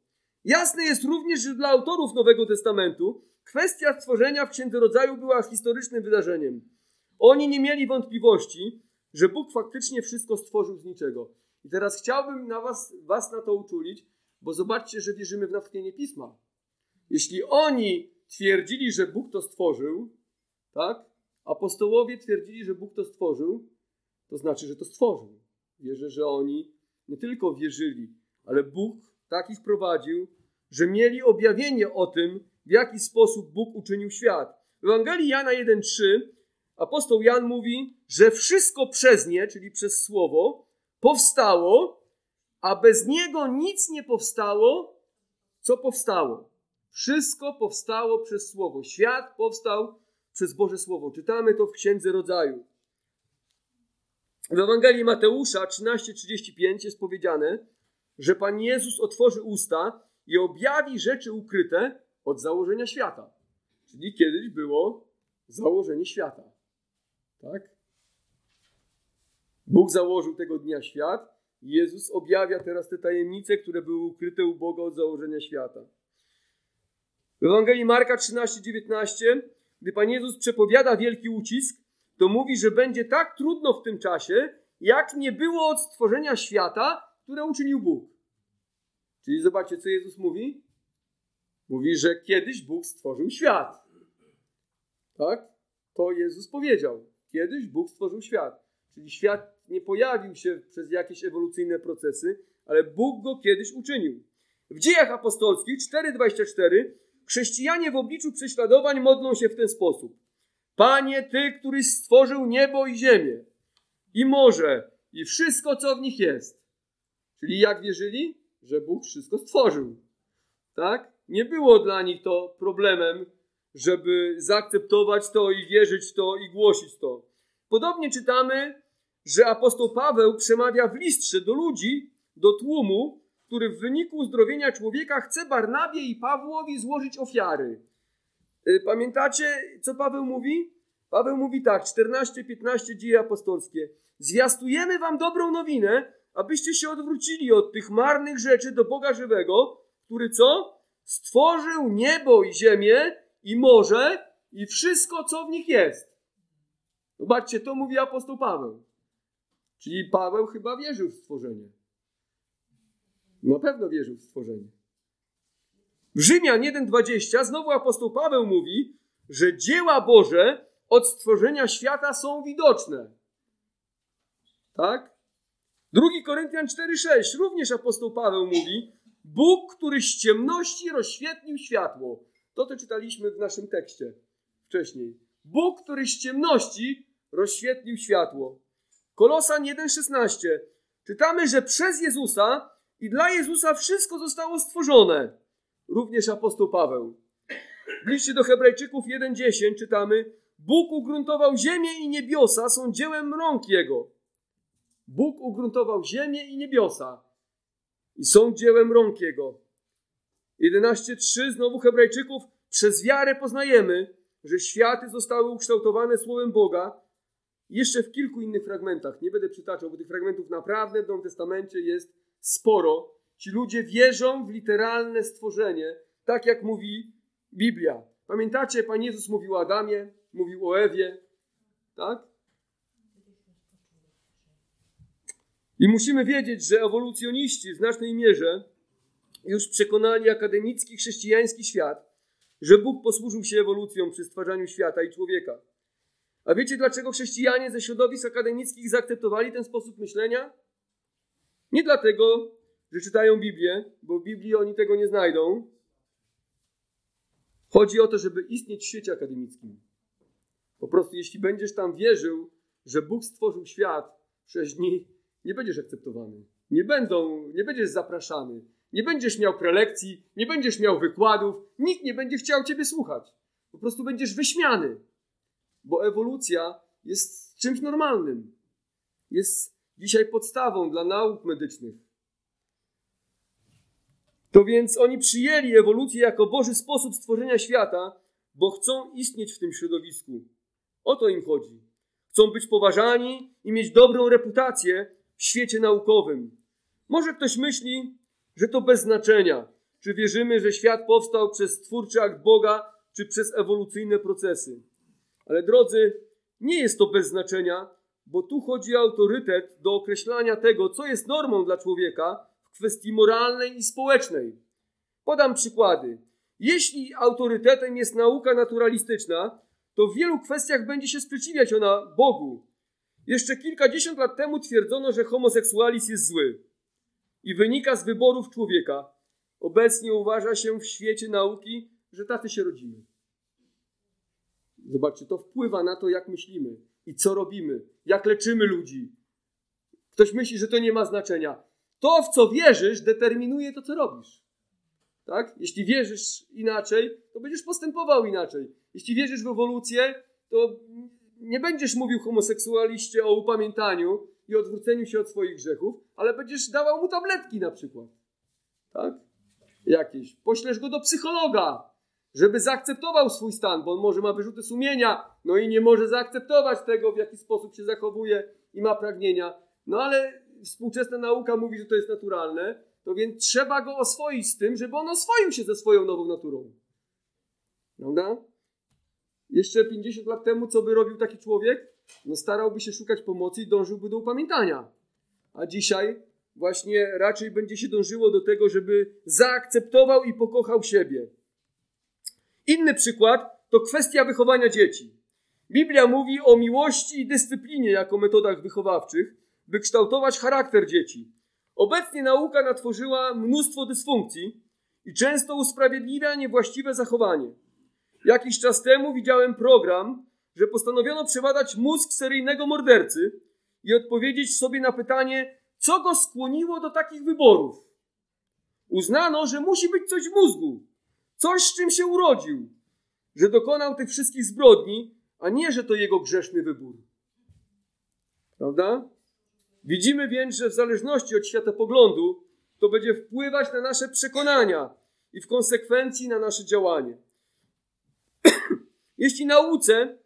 Jasne jest również, że dla autorów Nowego Testamentu kwestia stworzenia w Księdze Rodzaju była historycznym wydarzeniem. Oni nie mieli wątpliwości, że Bóg faktycznie wszystko stworzył z niczego. I teraz chciałbym na was, was na to uczulić, bo zobaczcie, że wierzymy w natchnienie Pisma. Jeśli oni twierdzili, że Bóg to stworzył, tak? apostołowie twierdzili, że Bóg to stworzył, to znaczy, że to stworzył. Wierzę, że oni nie tylko wierzyli, ale Bóg tak ich prowadził, że mieli objawienie o tym, w jaki sposób Bóg uczynił świat. W Ewangelii Jana 1:3 apostoł Jan mówi, że wszystko przez nie, czyli przez słowo, powstało, a bez niego nic nie powstało, co powstało. Wszystko powstało przez słowo. Świat powstał przez Boże Słowo. Czytamy to w Księdze Rodzaju. W Ewangelii Mateusza 13:35 jest powiedziane, że Pan Jezus otworzy usta i objawi rzeczy ukryte od założenia świata. Czyli kiedyś było założenie świata. Tak? Bóg założył tego dnia świat, Jezus objawia teraz te tajemnice, które były ukryte u Boga od założenia świata. W Ewangelii Marka 13:19 gdy Pan Jezus przepowiada wielki ucisk, to mówi, że będzie tak trudno w tym czasie, jak nie było od stworzenia świata, które uczynił Bóg. Czyli zobaczcie, co Jezus mówi? Mówi, że kiedyś Bóg stworzył świat. Tak? To Jezus powiedział. Kiedyś Bóg stworzył świat. Czyli świat nie pojawił się przez jakieś ewolucyjne procesy, ale Bóg go kiedyś uczynił. W dziejach apostolskich 4:24 Chrześcijanie w obliczu prześladowań modlą się w ten sposób. Panie, Ty, któryś stworzył niebo i ziemię, i morze, i wszystko, co w nich jest. Czyli jak wierzyli? Że Bóg wszystko stworzył. Tak? Nie było dla nich to problemem, żeby zaakceptować to i wierzyć w to i głosić to. Podobnie czytamy, że apostoł Paweł przemawia w listrze do ludzi, do tłumu, który w wyniku uzdrowienia człowieka chce Barnabie i Pawłowi złożyć ofiary. Y, pamiętacie, co Paweł mówi? Paweł mówi tak, 14-15 dzieje apostolskie. Zwiastujemy wam dobrą nowinę, abyście się odwrócili od tych marnych rzeczy do Boga żywego, który co? stworzył niebo i ziemię i morze i wszystko, co w nich jest. Zobaczcie, to mówi apostoł Paweł. Czyli Paweł chyba wierzył w stworzenie. Na pewno wierzył w stworzenie. W Rzymian 1,20 znowu apostoł Paweł mówi, że dzieła Boże od stworzenia świata są widoczne. Tak? Drugi Koryntian 4,6 również apostoł Paweł mówi, Bóg, który z ciemności rozświetlił światło. To to czytaliśmy w naszym tekście wcześniej. Bóg, który z ciemności rozświetlił światło. Kolosan 1,16 czytamy, że przez Jezusa i dla Jezusa wszystko zostało stworzone. Również apostoł Paweł. W liście do Hebrajczyków 1,10 czytamy: Bóg ugruntował ziemię i niebiosa, są dziełem rąk Jego. Bóg ugruntował ziemię i niebiosa i są dziełem rąk Jego. 11.3 znowu Hebrajczyków przez wiarę poznajemy, że światy zostały ukształtowane Słowem Boga. Jeszcze w kilku innych fragmentach, nie będę przytaczał, bo tych fragmentów naprawdę w Nowym Testamencie jest sporo. Ci ludzie wierzą w literalne stworzenie, tak jak mówi Biblia. Pamiętacie, Pan Jezus mówił o Adamie, mówił o Ewie, tak? I musimy wiedzieć, że ewolucjoniści w znacznej mierze już przekonali akademicki chrześcijański świat, że Bóg posłużył się ewolucją przy stwarzaniu świata i człowieka. A wiecie, dlaczego chrześcijanie ze środowisk akademickich zaakceptowali ten sposób myślenia? Nie dlatego, że czytają Biblię, bo w Biblii oni tego nie znajdą. Chodzi o to, żeby istnieć w świecie akademickim. Po prostu, jeśli będziesz tam wierzył, że Bóg stworzył świat sześć dni, nie będziesz akceptowany. Nie, będą, nie będziesz zapraszany. Nie będziesz miał prelekcji, nie będziesz miał wykładów, nikt nie będzie chciał ciebie słuchać. Po prostu będziesz wyśmiany, bo ewolucja jest czymś normalnym. Jest dzisiaj podstawą dla nauk medycznych. To więc oni przyjęli ewolucję jako Boży sposób stworzenia świata, bo chcą istnieć w tym środowisku. O to im chodzi. Chcą być poważani i mieć dobrą reputację w świecie naukowym. Może ktoś myśli, że to bez znaczenia, czy wierzymy, że świat powstał przez twórczy akt Boga, czy przez ewolucyjne procesy. Ale drodzy, nie jest to bez znaczenia, bo tu chodzi o autorytet do określania tego, co jest normą dla człowieka w kwestii moralnej i społecznej. Podam przykłady. Jeśli autorytetem jest nauka naturalistyczna, to w wielu kwestiach będzie się sprzeciwiać ona Bogu. Jeszcze kilkadziesiąt lat temu twierdzono, że homoseksualizm jest zły i wynika z wyborów człowieka. Obecnie uważa się w świecie nauki, że tacy się rodzimy. Zobaczcie, to wpływa na to, jak myślimy i co robimy, jak leczymy ludzi. Ktoś myśli, że to nie ma znaczenia. To, w co wierzysz, determinuje to, co robisz. Tak? Jeśli wierzysz inaczej, to będziesz postępował inaczej. Jeśli wierzysz w ewolucję, to nie będziesz mówił homoseksualiście o upamiętaniu i odwróceniu się od swoich grzechów, ale będziesz dawał mu tabletki na przykład. Tak? Jakieś. Poślesz go do psychologa, żeby zaakceptował swój stan, bo on może ma wyrzuty sumienia, no i nie może zaakceptować tego, w jaki sposób się zachowuje i ma pragnienia. No ale współczesna nauka mówi, że to jest naturalne, to więc trzeba go oswoić z tym, żeby on oswoił się ze swoją nową naturą. Prawda? Jeszcze 50 lat temu, co by robił taki człowiek? No starałby się szukać pomocy i dążyłby do upamiętania. A dzisiaj właśnie raczej będzie się dążyło do tego, żeby zaakceptował i pokochał siebie. Inny przykład to kwestia wychowania dzieci. Biblia mówi o miłości i dyscyplinie jako metodach wychowawczych, by kształtować charakter dzieci. Obecnie nauka natworzyła mnóstwo dysfunkcji i często usprawiedliwia niewłaściwe zachowanie. Jakiś czas temu widziałem program, że postanowiono przebadać mózg seryjnego mordercy i odpowiedzieć sobie na pytanie, co go skłoniło do takich wyborów. Uznano, że musi być coś w mózgu, coś z czym się urodził, że dokonał tych wszystkich zbrodni, a nie, że to jego grzeszny wybór. Prawda? Widzimy więc, że w zależności od światopoglądu to będzie wpływać na nasze przekonania i w konsekwencji na nasze działanie. Jeśli nauce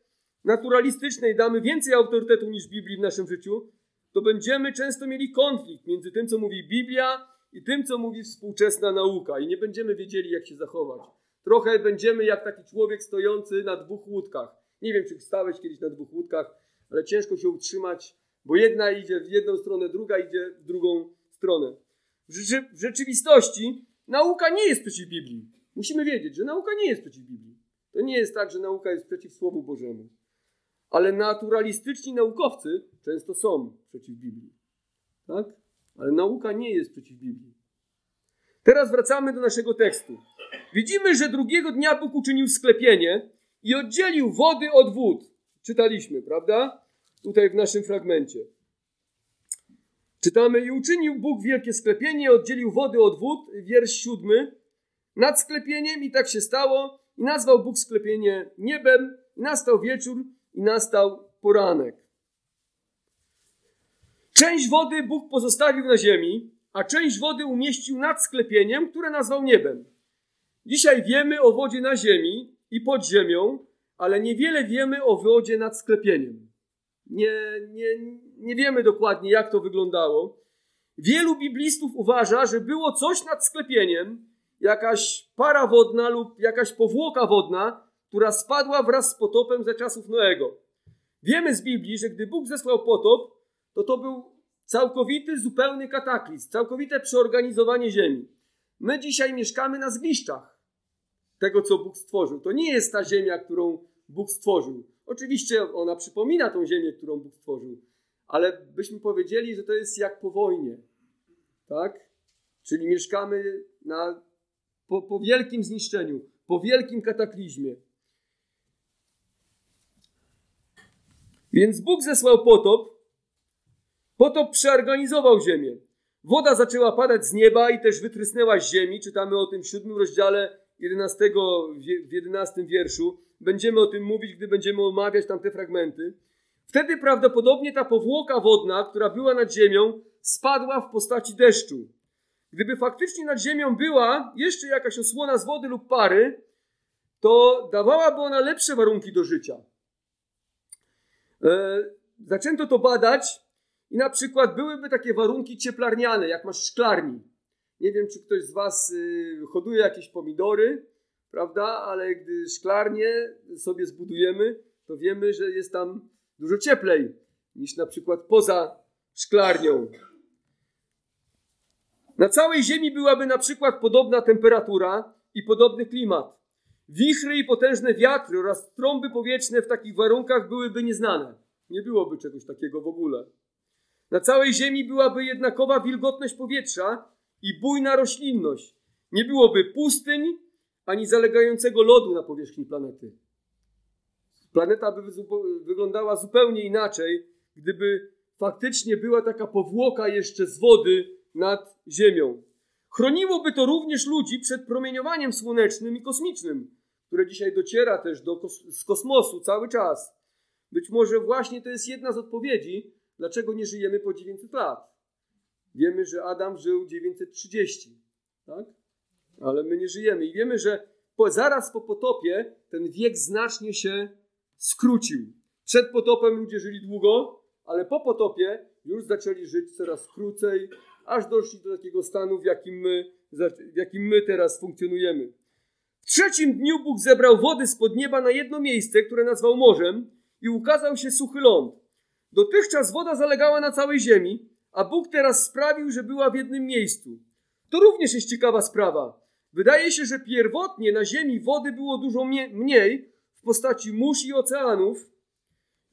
naturalistycznej damy więcej autorytetu niż Biblii w naszym życiu, to będziemy często mieli konflikt między tym, co mówi Biblia i tym, co mówi współczesna nauka. I nie będziemy wiedzieli, jak się zachować. Trochę będziemy jak taki człowiek stojący na dwóch łódkach. Nie wiem, czy stałeś kiedyś na dwóch łódkach, ale ciężko się utrzymać, bo jedna idzie w jedną stronę, druga idzie w drugą stronę. W, rzeczy, w rzeczywistości nauka nie jest przeciw Biblii. Musimy wiedzieć, że nauka nie jest przeciw Biblii. To nie jest tak, że nauka jest przeciw Słowu Bożemu. Ale naturalistyczni naukowcy często są przeciw Biblii. Tak? Ale nauka nie jest przeciw Biblii. Teraz wracamy do naszego tekstu. Widzimy, że drugiego dnia Bóg uczynił sklepienie i oddzielił wody od wód. Czytaliśmy, prawda? Tutaj w naszym fragmencie. Czytamy, i uczynił Bóg wielkie sklepienie, oddzielił wody od wód, wiersz siódmy, nad sklepieniem i tak się stało, i nazwał Bóg sklepienie niebem, nastał wieczór, i nastał poranek. Część wody Bóg pozostawił na ziemi, a część wody umieścił nad sklepieniem, które nazwał niebem. Dzisiaj wiemy o wodzie na ziemi i pod ziemią, ale niewiele wiemy o wodzie nad sklepieniem. Nie, nie, nie wiemy dokładnie, jak to wyglądało. Wielu biblistów uważa, że było coś nad sklepieniem, jakaś para wodna lub jakaś powłoka wodna, która spadła wraz z potopem ze czasów Noego. Wiemy z Biblii, że gdy Bóg zesłał potop, to to był całkowity, zupełny kataklizm, całkowite przeorganizowanie ziemi. My dzisiaj mieszkamy na zgliszczach tego, co Bóg stworzył. To nie jest ta ziemia, którą Bóg stworzył. Oczywiście ona przypomina tą ziemię, którą Bóg stworzył, ale byśmy powiedzieli, że to jest jak po wojnie. Tak? Czyli mieszkamy na, po, po wielkim zniszczeniu, po wielkim kataklizmie. Więc Bóg zesłał potop. Potop przeorganizował ziemię. Woda zaczęła padać z nieba i też wytrysnęła z ziemi. Czytamy o tym w siódmym rozdziale 11, w 11 wierszu. Będziemy o tym mówić, gdy będziemy omawiać tamte fragmenty. Wtedy prawdopodobnie ta powłoka wodna, która była nad ziemią, spadła w postaci deszczu. Gdyby faktycznie nad ziemią była jeszcze jakaś osłona z wody lub pary, to dawałaby ona lepsze warunki do życia. E, zaczęto to badać i na przykład byłyby takie warunki cieplarniane, jak masz szklarni. Nie wiem, czy ktoś z Was y, hoduje jakieś pomidory, prawda? Ale gdy szklarnię sobie zbudujemy, to wiemy, że jest tam dużo cieplej niż na przykład poza szklarnią. Na całej Ziemi byłaby na przykład podobna temperatura i podobny klimat. Wichry i potężne wiatry oraz trąby powietrzne w takich warunkach byłyby nieznane. Nie byłoby czegoś takiego w ogóle. Na całej Ziemi byłaby jednakowa wilgotność powietrza i bujna roślinność. Nie byłoby pustyń ani zalegającego lodu na powierzchni planety. Planeta by wyglądała zupełnie inaczej, gdyby faktycznie była taka powłoka jeszcze z wody nad Ziemią. Chroniłoby to również ludzi przed promieniowaniem słonecznym i kosmicznym, które dzisiaj dociera też do z kosmosu cały czas. Być może właśnie to jest jedna z odpowiedzi, dlaczego nie żyjemy po 900 lat. Wiemy, że Adam żył 930, tak? Ale my nie żyjemy. I wiemy, że po, zaraz po potopie ten wiek znacznie się skrócił. Przed potopem ludzie żyli długo, ale po potopie już zaczęli żyć coraz krócej, aż doszli do takiego stanu, w jakim my, w jakim my teraz funkcjonujemy. W trzecim dniu Bóg zebrał wody spod nieba na jedno miejsce, które nazwał morzem i ukazał się suchy ląd. Dotychczas woda zalegała na całej ziemi, a Bóg teraz sprawił, że była w jednym miejscu. To również jest ciekawa sprawa. Wydaje się, że pierwotnie na ziemi wody było dużo mniej w postaci mórz i oceanów.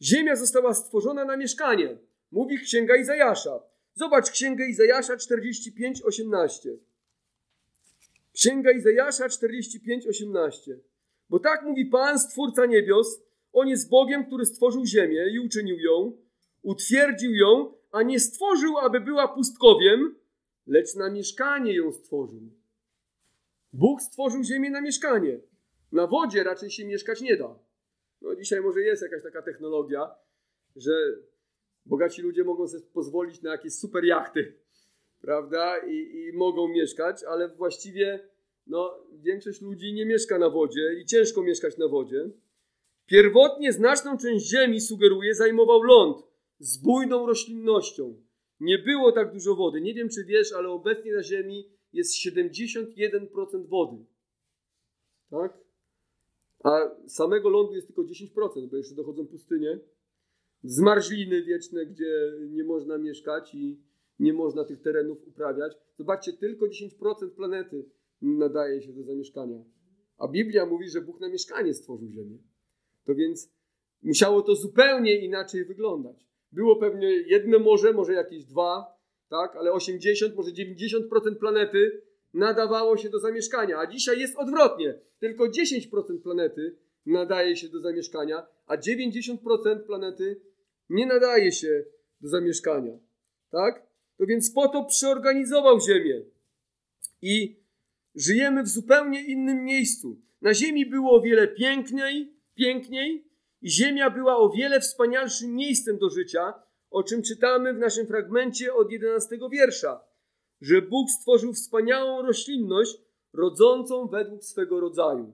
Ziemia została stworzona na mieszkanie, mówi księga Izajasza. Zobacz księgę Izajasza 45:18. Księga Izajasza 45:18. Bo tak mówi Pan, Stwórca niebios, On jest Bogiem, który stworzył ziemię i uczynił ją, utwierdził ją, a nie stworzył, aby była pustkowiem, lecz na mieszkanie ją stworzył. Bóg stworzył ziemię na mieszkanie. Na wodzie raczej się mieszkać nie da. No dzisiaj może jest jakaś taka technologia, że bogaci ludzie mogą sobie pozwolić na jakieś super jachty, prawda? I, I, mogą mieszkać, ale właściwie no, większość ludzi nie mieszka na wodzie i ciężko mieszkać na wodzie. Pierwotnie znaczną część ziemi, sugeruje, zajmował ląd z bujną roślinnością. nie było tak dużo wody. Nie wiem, czy wiesz, ale obecnie na Ziemi jest 71% wody. Tak? A samego lądu jest tylko 10%, bo jeszcze dochodzą pustynie. Zmarzliny wieczne, gdzie nie można mieszkać i nie można tych terenów uprawiać. Zobaczcie, tylko 10% planety nadaje się do zamieszkania. A Biblia mówi, że Bóg na mieszkanie stworzył Ziemię. To więc musiało to zupełnie inaczej wyglądać. Było pewnie jedno morze, może jakieś dwa, tak, ale 80, może 90% planety nadawało się do zamieszkania, a dzisiaj jest odwrotnie. Tylko 10% planety nadaje się do zamieszkania, a 90% planety nie nadaje się do zamieszkania. Tak? To więc po to przeorganizował Ziemię. I żyjemy w zupełnie innym miejscu. Na Ziemi było o wiele piękniej, piękniej i Ziemia była o wiele wspanialszym miejscem do życia, o czym czytamy w naszym fragmencie od 11 wiersza, że Bóg stworzył wspaniałą roślinność rodzącą według swego rodzaju.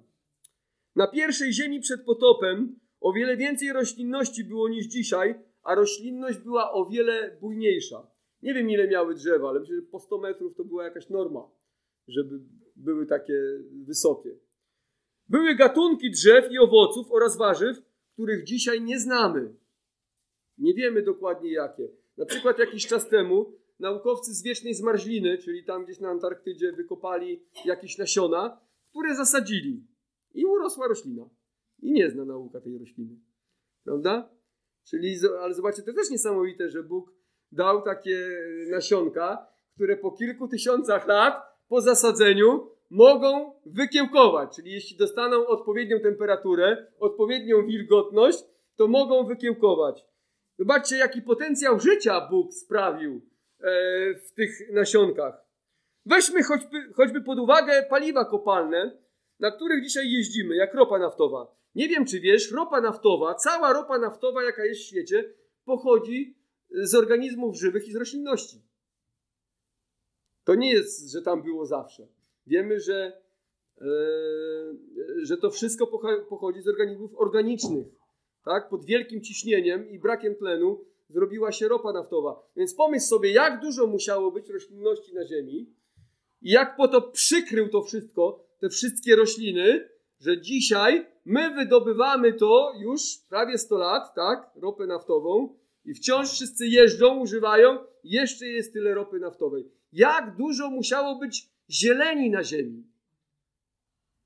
Na pierwszej ziemi przed potopem o wiele więcej roślinności było niż dzisiaj, a roślinność była o wiele bujniejsza. Nie wiem, ile miały drzewa, ale myślę, że po 100 metrów to była jakaś norma, żeby były takie wysokie. Były gatunki drzew i owoców oraz warzyw, których dzisiaj nie znamy. Nie wiemy dokładnie jakie. Na przykład jakiś czas temu naukowcy z wiecznej zmarzliny, czyli tam gdzieś na Antarktydzie, wykopali jakieś nasiona, które zasadzili. I urosła roślina. I nie zna nauka tej rośliny. Prawda? Czyli, ale zobaczcie, to też niesamowite, że Bóg dał takie nasionka, które po kilku tysiącach lat po zasadzeniu mogą wykiełkować. Czyli jeśli dostaną odpowiednią temperaturę, odpowiednią wilgotność, to mogą wykiełkować. Zobaczcie, jaki potencjał życia Bóg sprawił e, w tych nasionkach. Weźmy choćby, choćby pod uwagę paliwa kopalne, na których dzisiaj jeździmy, jak ropa naftowa. Nie wiem, czy wiesz, ropa naftowa, cała ropa naftowa, jaka jest w świecie, pochodzi z organizmów żywych i z roślinności. To nie jest, że tam było zawsze. Wiemy, że, e, że to wszystko pochodzi z organizmów organicznych. Tak? Pod wielkim ciśnieniem i brakiem tlenu zrobiła się ropa naftowa. Więc pomyśl sobie, jak dużo musiało być roślinności na Ziemi i jak po to przykrył to wszystko, te wszystkie rośliny, że dzisiaj my wydobywamy to już prawie 100 lat, tak? Ropę naftową i wciąż wszyscy jeżdżą, używają, jeszcze jest tyle ropy naftowej. Jak dużo musiało być zieleni na ziemi.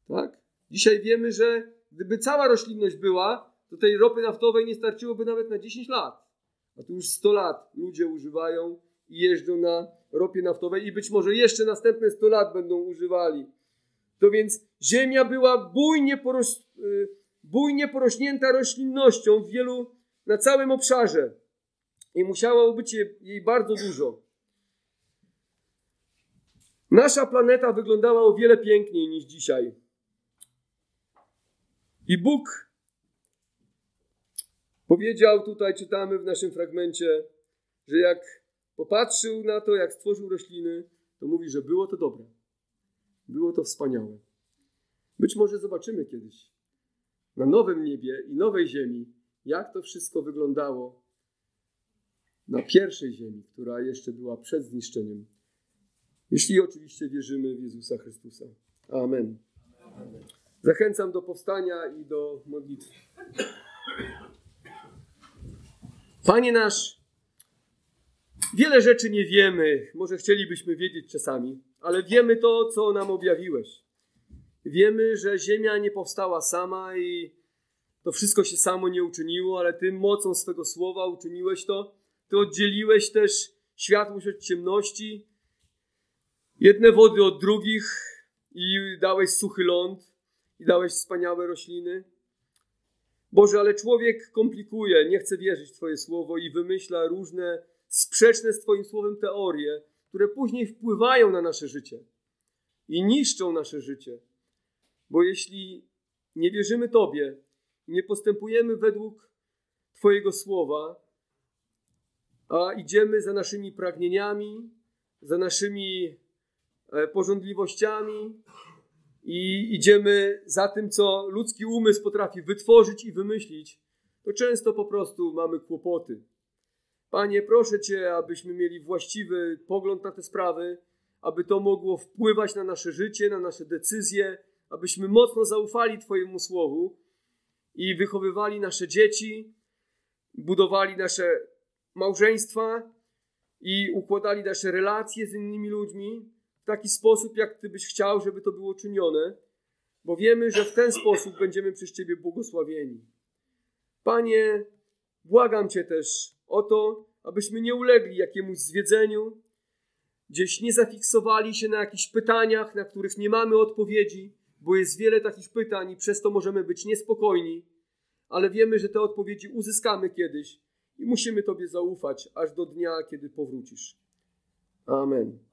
Tak? Dzisiaj wiemy, że gdyby cała roślinność była, to tej ropy naftowej nie starczyłoby nawet na 10 lat. A tu już 100 lat ludzie używają i jeżdżą na ropie naftowej i być może jeszcze następne 100 lat będą używali. To więc ziemia była bujnie, y, bujnie porośnięta roślinnością w wielu, na całym obszarze i musiało być jej bardzo dużo. Nasza planeta wyglądała o wiele piękniej niż dzisiaj. I Bóg powiedział, tutaj czytamy w naszym fragmencie, że jak popatrzył na to, jak stworzył rośliny, to mówi, że było to dobre. Było to wspaniałe. Być może zobaczymy kiedyś na nowym niebie i nowej ziemi, jak to wszystko wyglądało na pierwszej ziemi, która jeszcze była przed zniszczeniem. Jeśli oczywiście wierzymy w Jezusa Chrystusa. Amen. Zachęcam do powstania i do modlitwy. Panie nasz, wiele rzeczy nie wiemy, może chcielibyśmy wiedzieć czasami, ale wiemy to, co nam objawiłeś. Wiemy, że Ziemia nie powstała sama i to wszystko się samo nie uczyniło, ale Ty mocą swego słowa uczyniłeś to. Ty oddzieliłeś też światłość od ciemności, jedne wody od drugich i dałeś suchy ląd i dałeś wspaniałe rośliny. Boże, ale człowiek komplikuje, nie chce wierzyć w Twoje słowo i wymyśla różne sprzeczne z Twoim słowem teorie, które później wpływają na nasze życie i niszczą nasze życie. Bo jeśli nie wierzymy Tobie, nie postępujemy według Twojego słowa, a idziemy za naszymi pragnieniami, za naszymi E, porządliwościami i idziemy za tym, co ludzki umysł potrafi wytworzyć i wymyślić, to często po prostu mamy kłopoty. Panie, proszę Cię, abyśmy mieli właściwy pogląd na te sprawy, aby to mogło wpływać na nasze życie, na nasze decyzje, abyśmy mocno zaufali Twojemu słowu i wychowywali nasze dzieci, budowali nasze małżeństwa i układali nasze relacje z innymi ludźmi taki sposób, jak Ty byś chciał, żeby to było czynione, bo wiemy, że w ten sposób będziemy przez Ciebie błogosławieni. Panie, błagam Cię też o to, abyśmy nie ulegli jakiemuś zwiedzeniu, gdzieś nie zafiksowali się na jakichś pytaniach, na których nie mamy odpowiedzi, bo jest wiele takich pytań i przez to możemy być niespokojni, ale wiemy, że te odpowiedzi uzyskamy kiedyś i musimy Tobie zaufać aż do dnia, kiedy powrócisz. Amen.